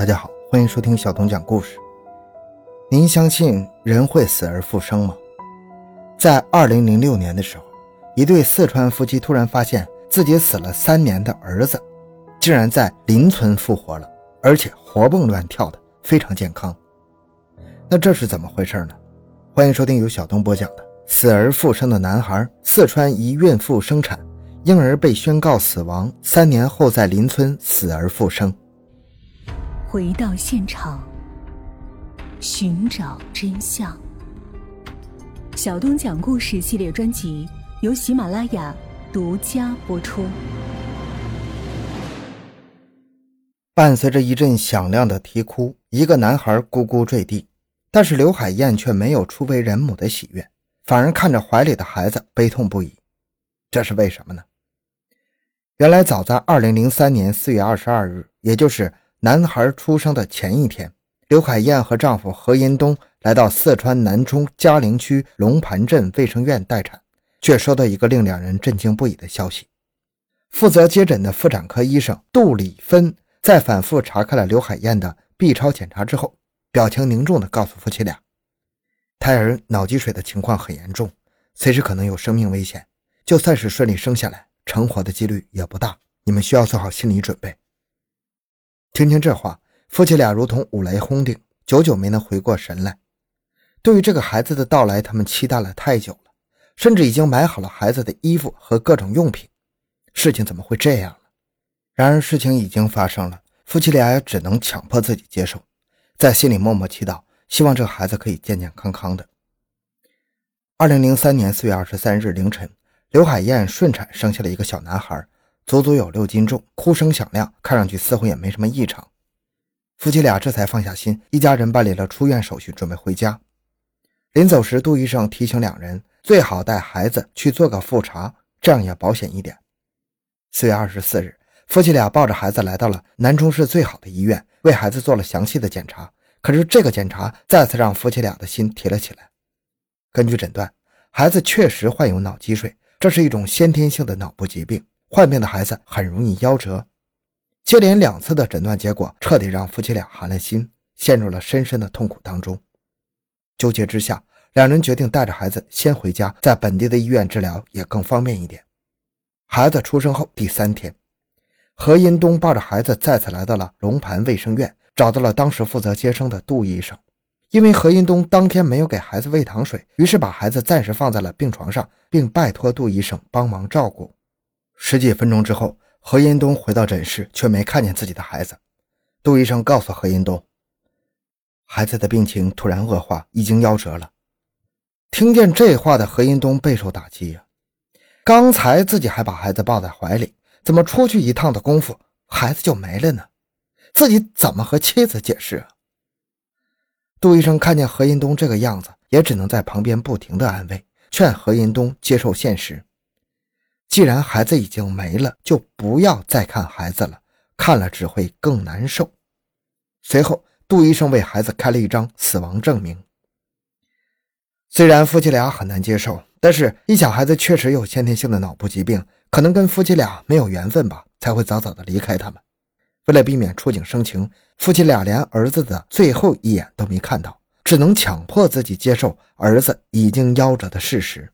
大家好，欢迎收听小东讲故事。您相信人会死而复生吗？在二零零六年的时候，一对四川夫妻突然发现自己死了三年的儿子，竟然在邻村复活了，而且活蹦乱跳的，非常健康。那这是怎么回事呢？欢迎收听由小东播讲的《死而复生的男孩》。四川一孕妇生产，婴儿被宣告死亡，三年后在邻村死而复生。回到现场，寻找真相。小东讲故事系列专辑由喜马拉雅独家播出。伴随着一阵响亮的啼哭，一个男孩咕咕坠地，但是刘海燕却没有初为人母的喜悦，反而看着怀里的孩子悲痛不已。这是为什么呢？原来早在二零零三年四月二十二日，也就是男孩出生的前一天，刘海燕和丈夫何银东来到四川南充嘉陵区龙盘镇卫生院待产，却收到一个令两人震惊不已的消息。负责接诊的妇产科医生杜丽芬在反复查看了刘海燕的 B 超检查之后，表情凝重地告诉夫妻俩，胎儿脑积水的情况很严重，随时可能有生命危险。就算是顺利生下来，成活的几率也不大。你们需要做好心理准备。听听这话，夫妻俩如同五雷轰顶，久久没能回过神来。对于这个孩子的到来，他们期待了太久了，甚至已经买好了孩子的衣服和各种用品。事情怎么会这样呢？然而事情已经发生了，夫妻俩也只能强迫自己接受，在心里默默祈祷，希望这个孩子可以健健康康的。二零零三年四月二十三日凌晨，刘海燕顺产生下了一个小男孩。足足有六斤重，哭声响亮，看上去似乎也没什么异常。夫妻俩这才放下心，一家人办理了出院手续，准备回家。临走时，杜医生提醒两人最好带孩子去做个复查，这样也保险一点。四月二十四日，夫妻俩抱着孩子来到了南充市最好的医院，为孩子做了详细的检查。可是这个检查再次让夫妻俩的心提了起来。根据诊断，孩子确实患有脑积水，这是一种先天性的脑部疾病。患病的孩子很容易夭折，接连两次的诊断结果彻底让夫妻俩寒了心，陷入了深深的痛苦当中。纠结之下，两人决定带着孩子先回家，在本地的医院治疗也更方便一点。孩子出生后第三天，何银东抱着孩子再次来到了龙盘卫生院，找到了当时负责接生的杜医生。因为何银东当天没有给孩子喂糖水，于是把孩子暂时放在了病床上，并拜托杜医生帮忙照顾。十几分钟之后，何银东回到诊室，却没看见自己的孩子。杜医生告诉何银东，孩子的病情突然恶化，已经夭折了。听见这话的何银东备受打击呀！刚才自己还把孩子抱在怀里，怎么出去一趟的功夫，孩子就没了呢？自己怎么和妻子解释？杜医生看见何银东这个样子，也只能在旁边不停的安慰，劝何银东接受现实。既然孩子已经没了，就不要再看孩子了，看了只会更难受。随后，杜医生为孩子开了一张死亡证明。虽然夫妻俩很难接受，但是一想孩子确实有先天性的脑部疾病，可能跟夫妻俩没有缘分吧，才会早早的离开他们。为了避免触景生情，夫妻俩连儿子的最后一眼都没看到，只能强迫自己接受儿子已经夭折的事实。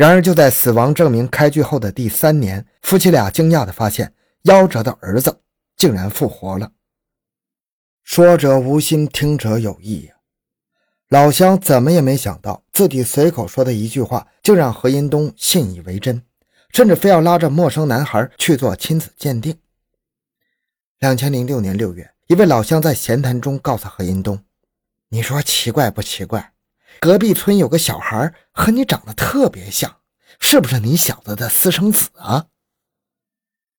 然而，就在死亡证明开具后的第三年，夫妻俩惊讶地发现，夭折的儿子竟然复活了。说者无心，听者有意呀！老乡怎么也没想到，自己随口说的一句话，就让何银东信以为真，甚至非要拉着陌生男孩去做亲子鉴定。两千零六年六月，一位老乡在闲谈中告诉何银东：“你说奇怪不奇怪？”隔壁村有个小孩和你长得特别像，是不是你小子的私生子啊？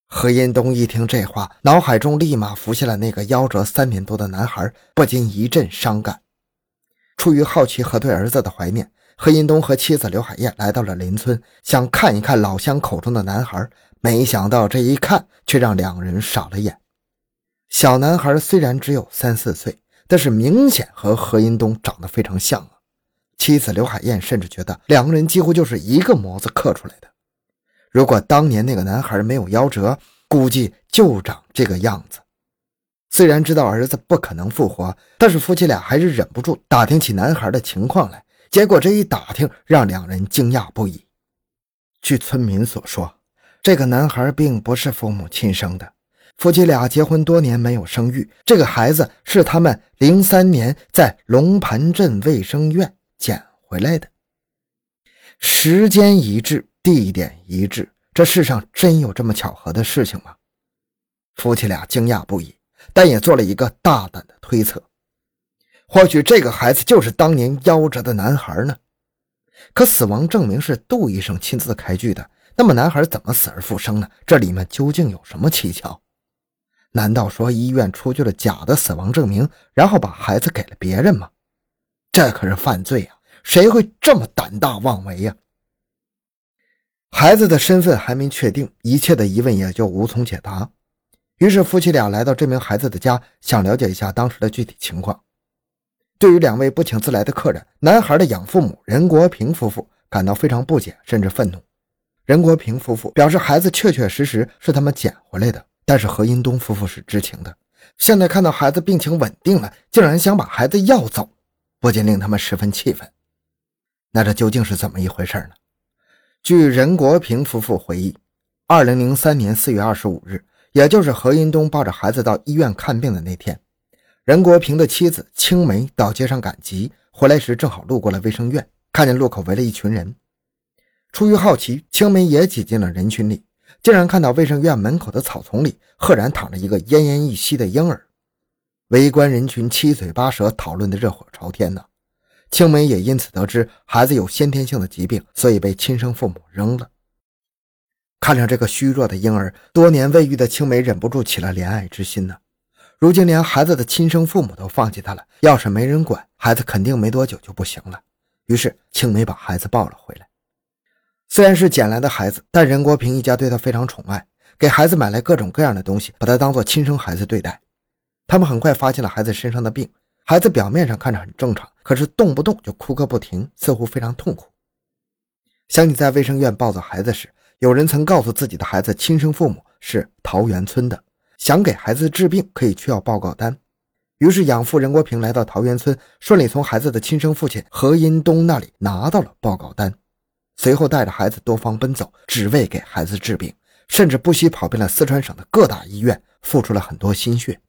何银东一听这话，脑海中立马浮现了那个夭折三年多的男孩，不禁一阵伤感。出于好奇和对儿子的怀念，何银东和妻子刘海燕来到了邻村，想看一看老乡口中的男孩。没想到这一看，却让两人傻了眼。小男孩虽然只有三四岁，但是明显和何银东长得非常像啊。妻子刘海燕甚至觉得两个人几乎就是一个模子刻出来的。如果当年那个男孩没有夭折，估计就长这个样子。虽然知道儿子不可能复活，但是夫妻俩还是忍不住打听起男孩的情况来。结果这一打听，让两人惊讶不已。据村民所说，这个男孩并不是父母亲生的，夫妻俩结婚多年没有生育，这个孩子是他们零三年在龙盘镇卫生院捡回来的。时间一致，地点一致，这世上真有这么巧合的事情吗？夫妻俩惊讶不已，但也做了一个大胆的推测：或许这个孩子就是当年夭折的男孩呢？可死亡证明是杜医生亲自开具的，那么男孩怎么死而复生呢？这里面究竟有什么蹊跷？难道说医院出具了假的死亡证明，然后把孩子给了别人吗？这可是犯罪啊！谁会这么胆大妄为呀？孩子的身份还没确定，一切的疑问也就无从解答。于是夫妻俩来到这名孩子的家，想了解一下当时的具体情况。对于两位不请自来的客人，男孩的养父母任国平夫妇感到非常不解，甚至愤怒。任国平夫妇表示，孩子确确实实是他们捡回来的，但是何英东夫妇是知情的。现在看到孩子病情稳定了，竟然想把孩子要走，不禁令他们十分气愤。那这究竟是怎么一回事呢？据任国平夫妇回忆，二零零三年四月二十五日，也就是何云东抱着孩子到医院看病的那天。任国平的妻子青梅到街上赶集，回来时正好路过了卫生院，看见路口围了一群人。出于好奇，青梅也挤进了人群里，竟然看到卫生院门口的草丛里赫然躺着一个奄奄一息的婴儿。围观人群七嘴八舌，讨论的热火朝天呢。青梅也因此得知孩子有先天性的疾病，所以被亲生父母扔了。看着这个虚弱的婴儿，多年未育的青梅忍不住起了怜爱之心呢。如今连孩子的亲生父母都放弃他了，要是没人管，孩子肯定没多久就不行了。于是青梅把孩子抱了回来。虽然是捡来的孩子，但任国平一家对他非常宠爱，给孩子买来各种各样的东西，把他当做亲生孩子对待。他们很快发现了孩子身上的病，孩子表面上看着很正常，可是动不动就哭个不停，似乎非常痛苦。想起在卫生院抱走孩子时，有人曾告诉自己的孩子亲生父母是桃源村的。想给孩子治病，可以去要报告单。于是养父任国平来到桃源村，顺利从孩子的亲生父亲何银东那里拿到了报告单，随后带着孩子多方奔走，只为给孩子治病，甚至不惜跑遍了四川省的各大医院，付出了很多心血。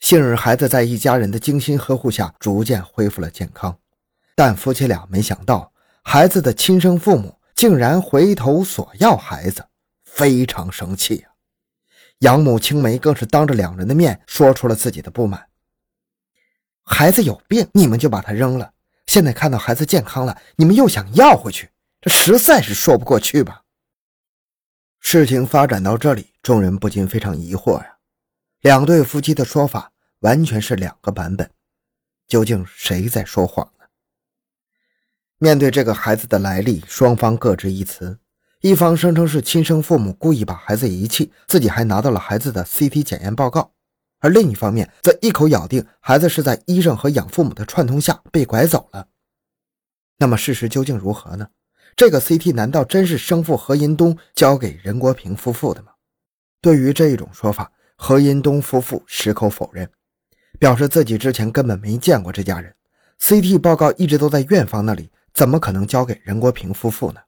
幸而孩子在一家人的精心呵护下，逐渐恢复了健康。但夫妻俩没想到，孩子的亲生父母竟然回头索要孩子，非常生气啊！养母青梅更是当着两人的面说出了自己的不满：“孩子有病，你们就把他扔了；现在看到孩子健康了，你们又想要回去，这实在是说不过去吧？”事情发展到这里，众人不禁非常疑惑呀。两对夫妻的说法完全是两个版本，究竟谁在说谎呢？面对这个孩子的来历，双方各执一词。一方声称是亲生父母故意把孩子遗弃，自己还拿到了孩子的 CT 检验报告；而另一方面则一口咬定孩子是在医生和养父母的串通下被拐走了。那么事实究竟如何呢？这个 CT 难道真是生父何银东交给任国平夫妇的吗？对于这一种说法，何银东夫妇矢口否认，表示自己之前根本没见过这家人，CT 报告一直都在院方那里，怎么可能交给任国平夫妇呢？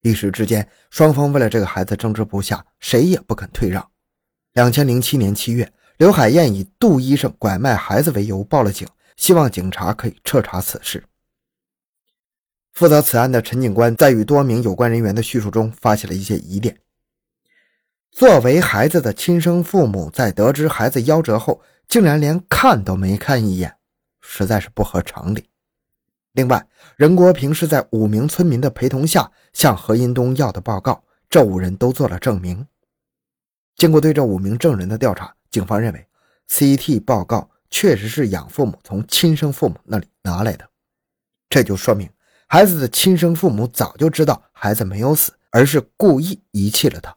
一时之间，双方为了这个孩子争执不下，谁也不肯退让。两千零七年七月，刘海燕以杜医生拐卖孩子为由报了警，希望警察可以彻查此事。负责此案的陈警官在与多名有关人员的叙述中发现了一些疑点。作为孩子的亲生父母，在得知孩子夭折后，竟然连看都没看一眼，实在是不合常理。另外，任国平是在五名村民的陪同下向何银东要的报告，这五人都做了证明。经过对这五名证人的调查，警方认为 CT 报告确实是养父母从亲生父母那里拿来的，这就说明孩子的亲生父母早就知道孩子没有死，而是故意遗弃了他。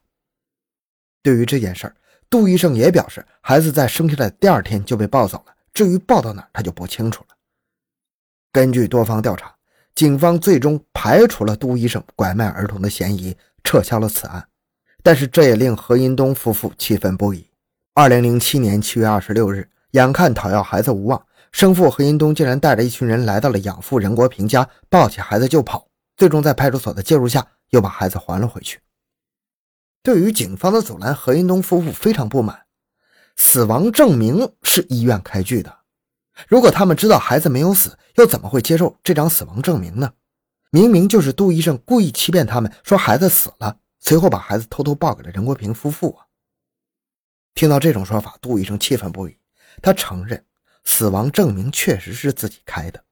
对于这件事儿，杜医生也表示，孩子在生下来第二天就被抱走了，至于抱到哪儿，他就不清楚了。根据多方调查，警方最终排除了杜医生拐卖儿童的嫌疑，撤销了此案。但是这也令何银东夫妇气愤不已。二零零七年七月二十六日，眼看讨要孩子无望，生父何银东竟然带着一群人来到了养父任国平家，抱起孩子就跑。最终在派出所的介入下，又把孩子还了回去。对于警方的阻拦，何云东夫妇非常不满。死亡证明是医院开具的，如果他们知道孩子没有死，又怎么会接受这张死亡证明呢？明明就是杜医生故意欺骗他们，说孩子死了，随后把孩子偷偷抱给了任国平夫妇啊。听到这种说法，杜医生气愤不已。他承认，死亡证明确实是自己开的。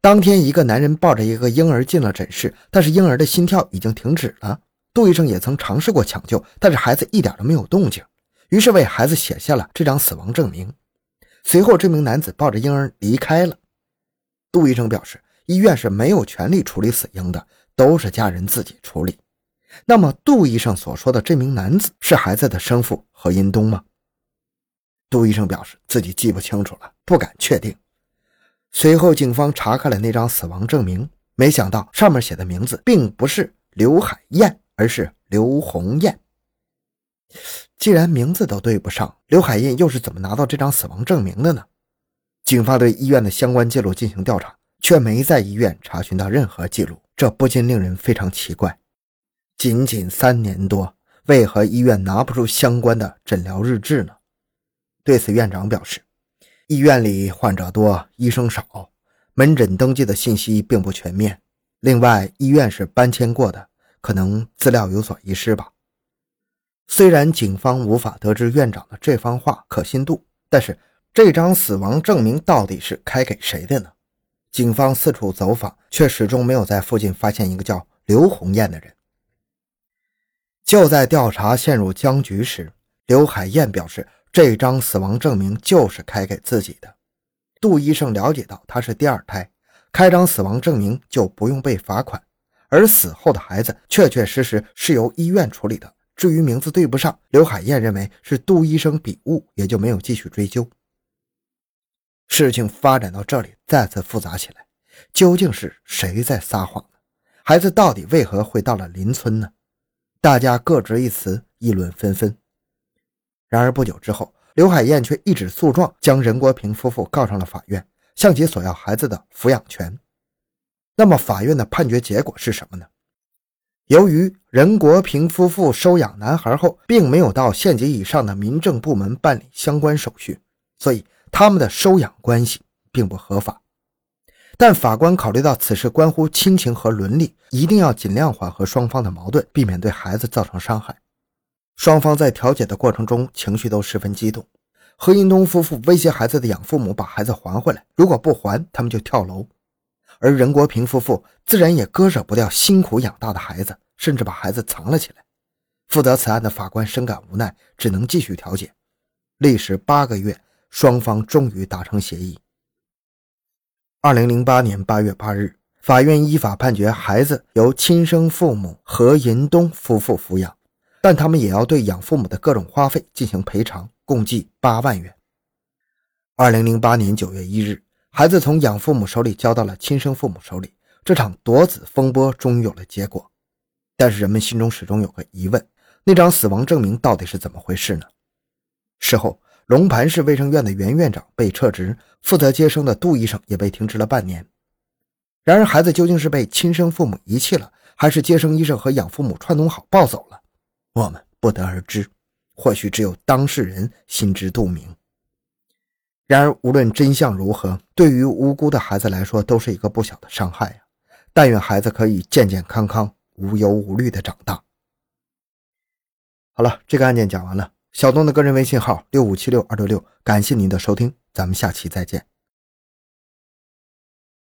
当天，一个男人抱着一个婴儿进了诊室，但是婴儿的心跳已经停止了。杜医生也曾尝试过抢救，但是孩子一点都没有动静，于是为孩子写下了这张死亡证明。随后，这名男子抱着婴儿离开了。杜医生表示，医院是没有权利处理死婴的，都是家人自己处理。那么，杜医生所说的这名男子是孩子的生父何银东吗？杜医生表示自己记不清楚了，不敢确定。随后，警方查看了那张死亡证明，没想到上面写的名字并不是刘海燕，而是刘红艳。既然名字都对不上，刘海燕又是怎么拿到这张死亡证明的呢？警方对医院的相关记录进行调查，却没在医院查询到任何记录，这不禁令人非常奇怪。仅仅三年多，为何医院拿不出相关的诊疗日志呢？对此，院长表示，医院里患者多，医生少，门诊登记的信息并不全面。另外，医院是搬迁过的，可能资料有所遗失吧。虽然警方无法得知院长的这番话可信度，但是这张死亡证明到底是开给谁的呢？警方四处走访，却始终没有在附近发现一个叫刘红艳的人。就在调查陷入僵局时，刘海燕表示，这张死亡证明就是开给自己的。杜医生了解到她是第二胎，开张死亡证明就不用被罚款，而死后的孩子确确实实是由医院处理的。至于名字对不上，刘海燕认为是杜医生笔误，也就没有继续追究。事情发展到这里，再次复杂起来，究竟是谁在撒谎呢？孩子到底为何会到了邻村呢？大家各执一词，议论纷纷。然而不久之后，刘海燕却一纸诉状将任国平夫妇告上了法院，向其索要孩子的抚养权。那么，法院的判决结果是什么呢？由于任国平夫妇收养男孩后，并没有到县级以上的民政部门办理相关手续，所以他们的收养关系并不合法。但法官考虑到此事关乎亲情和伦理，一定要尽量缓和双方的矛盾，避免对孩子造成伤害。双方在调解的过程中情绪都十分激动。何银东夫妇威胁孩子的养父母把孩子还回来，如果不还，他们就跳楼。而任国平夫妇自然也割舍不掉辛苦养大的孩子，甚至把孩子藏了起来。负责此案的法官深感无奈，只能继续调解。历时八个月，双方终于达成协议。二零零八年八月八日，法院依法判决孩子由亲生父母何银东夫妇抚养，但他们也要对养父母的各种花费进行赔偿，共计八万元。二零零八年九月一日，孩子从养父母手里交到了亲生父母手里，这场夺子风波终于有了结果。但是人们心中始终有个疑问：那张死亡证明到底是怎么回事呢？事后。龙盘市卫生院的原院长被撤职，负责接生的杜医生也被停职了半年。然而，孩子究竟是被亲生父母遗弃了，还是接生医生和养父母串通好抱走了？我们不得而知，或许只有当事人心知肚明。然而，无论真相如何，对于无辜的孩子来说，都是一个不小的伤害呀！但愿孩子可以健健康康、无忧无虑的长大。好了，这个案件讲完了。小东的个人微信号六五七六二六六，感谢您的收听，咱们下期再见。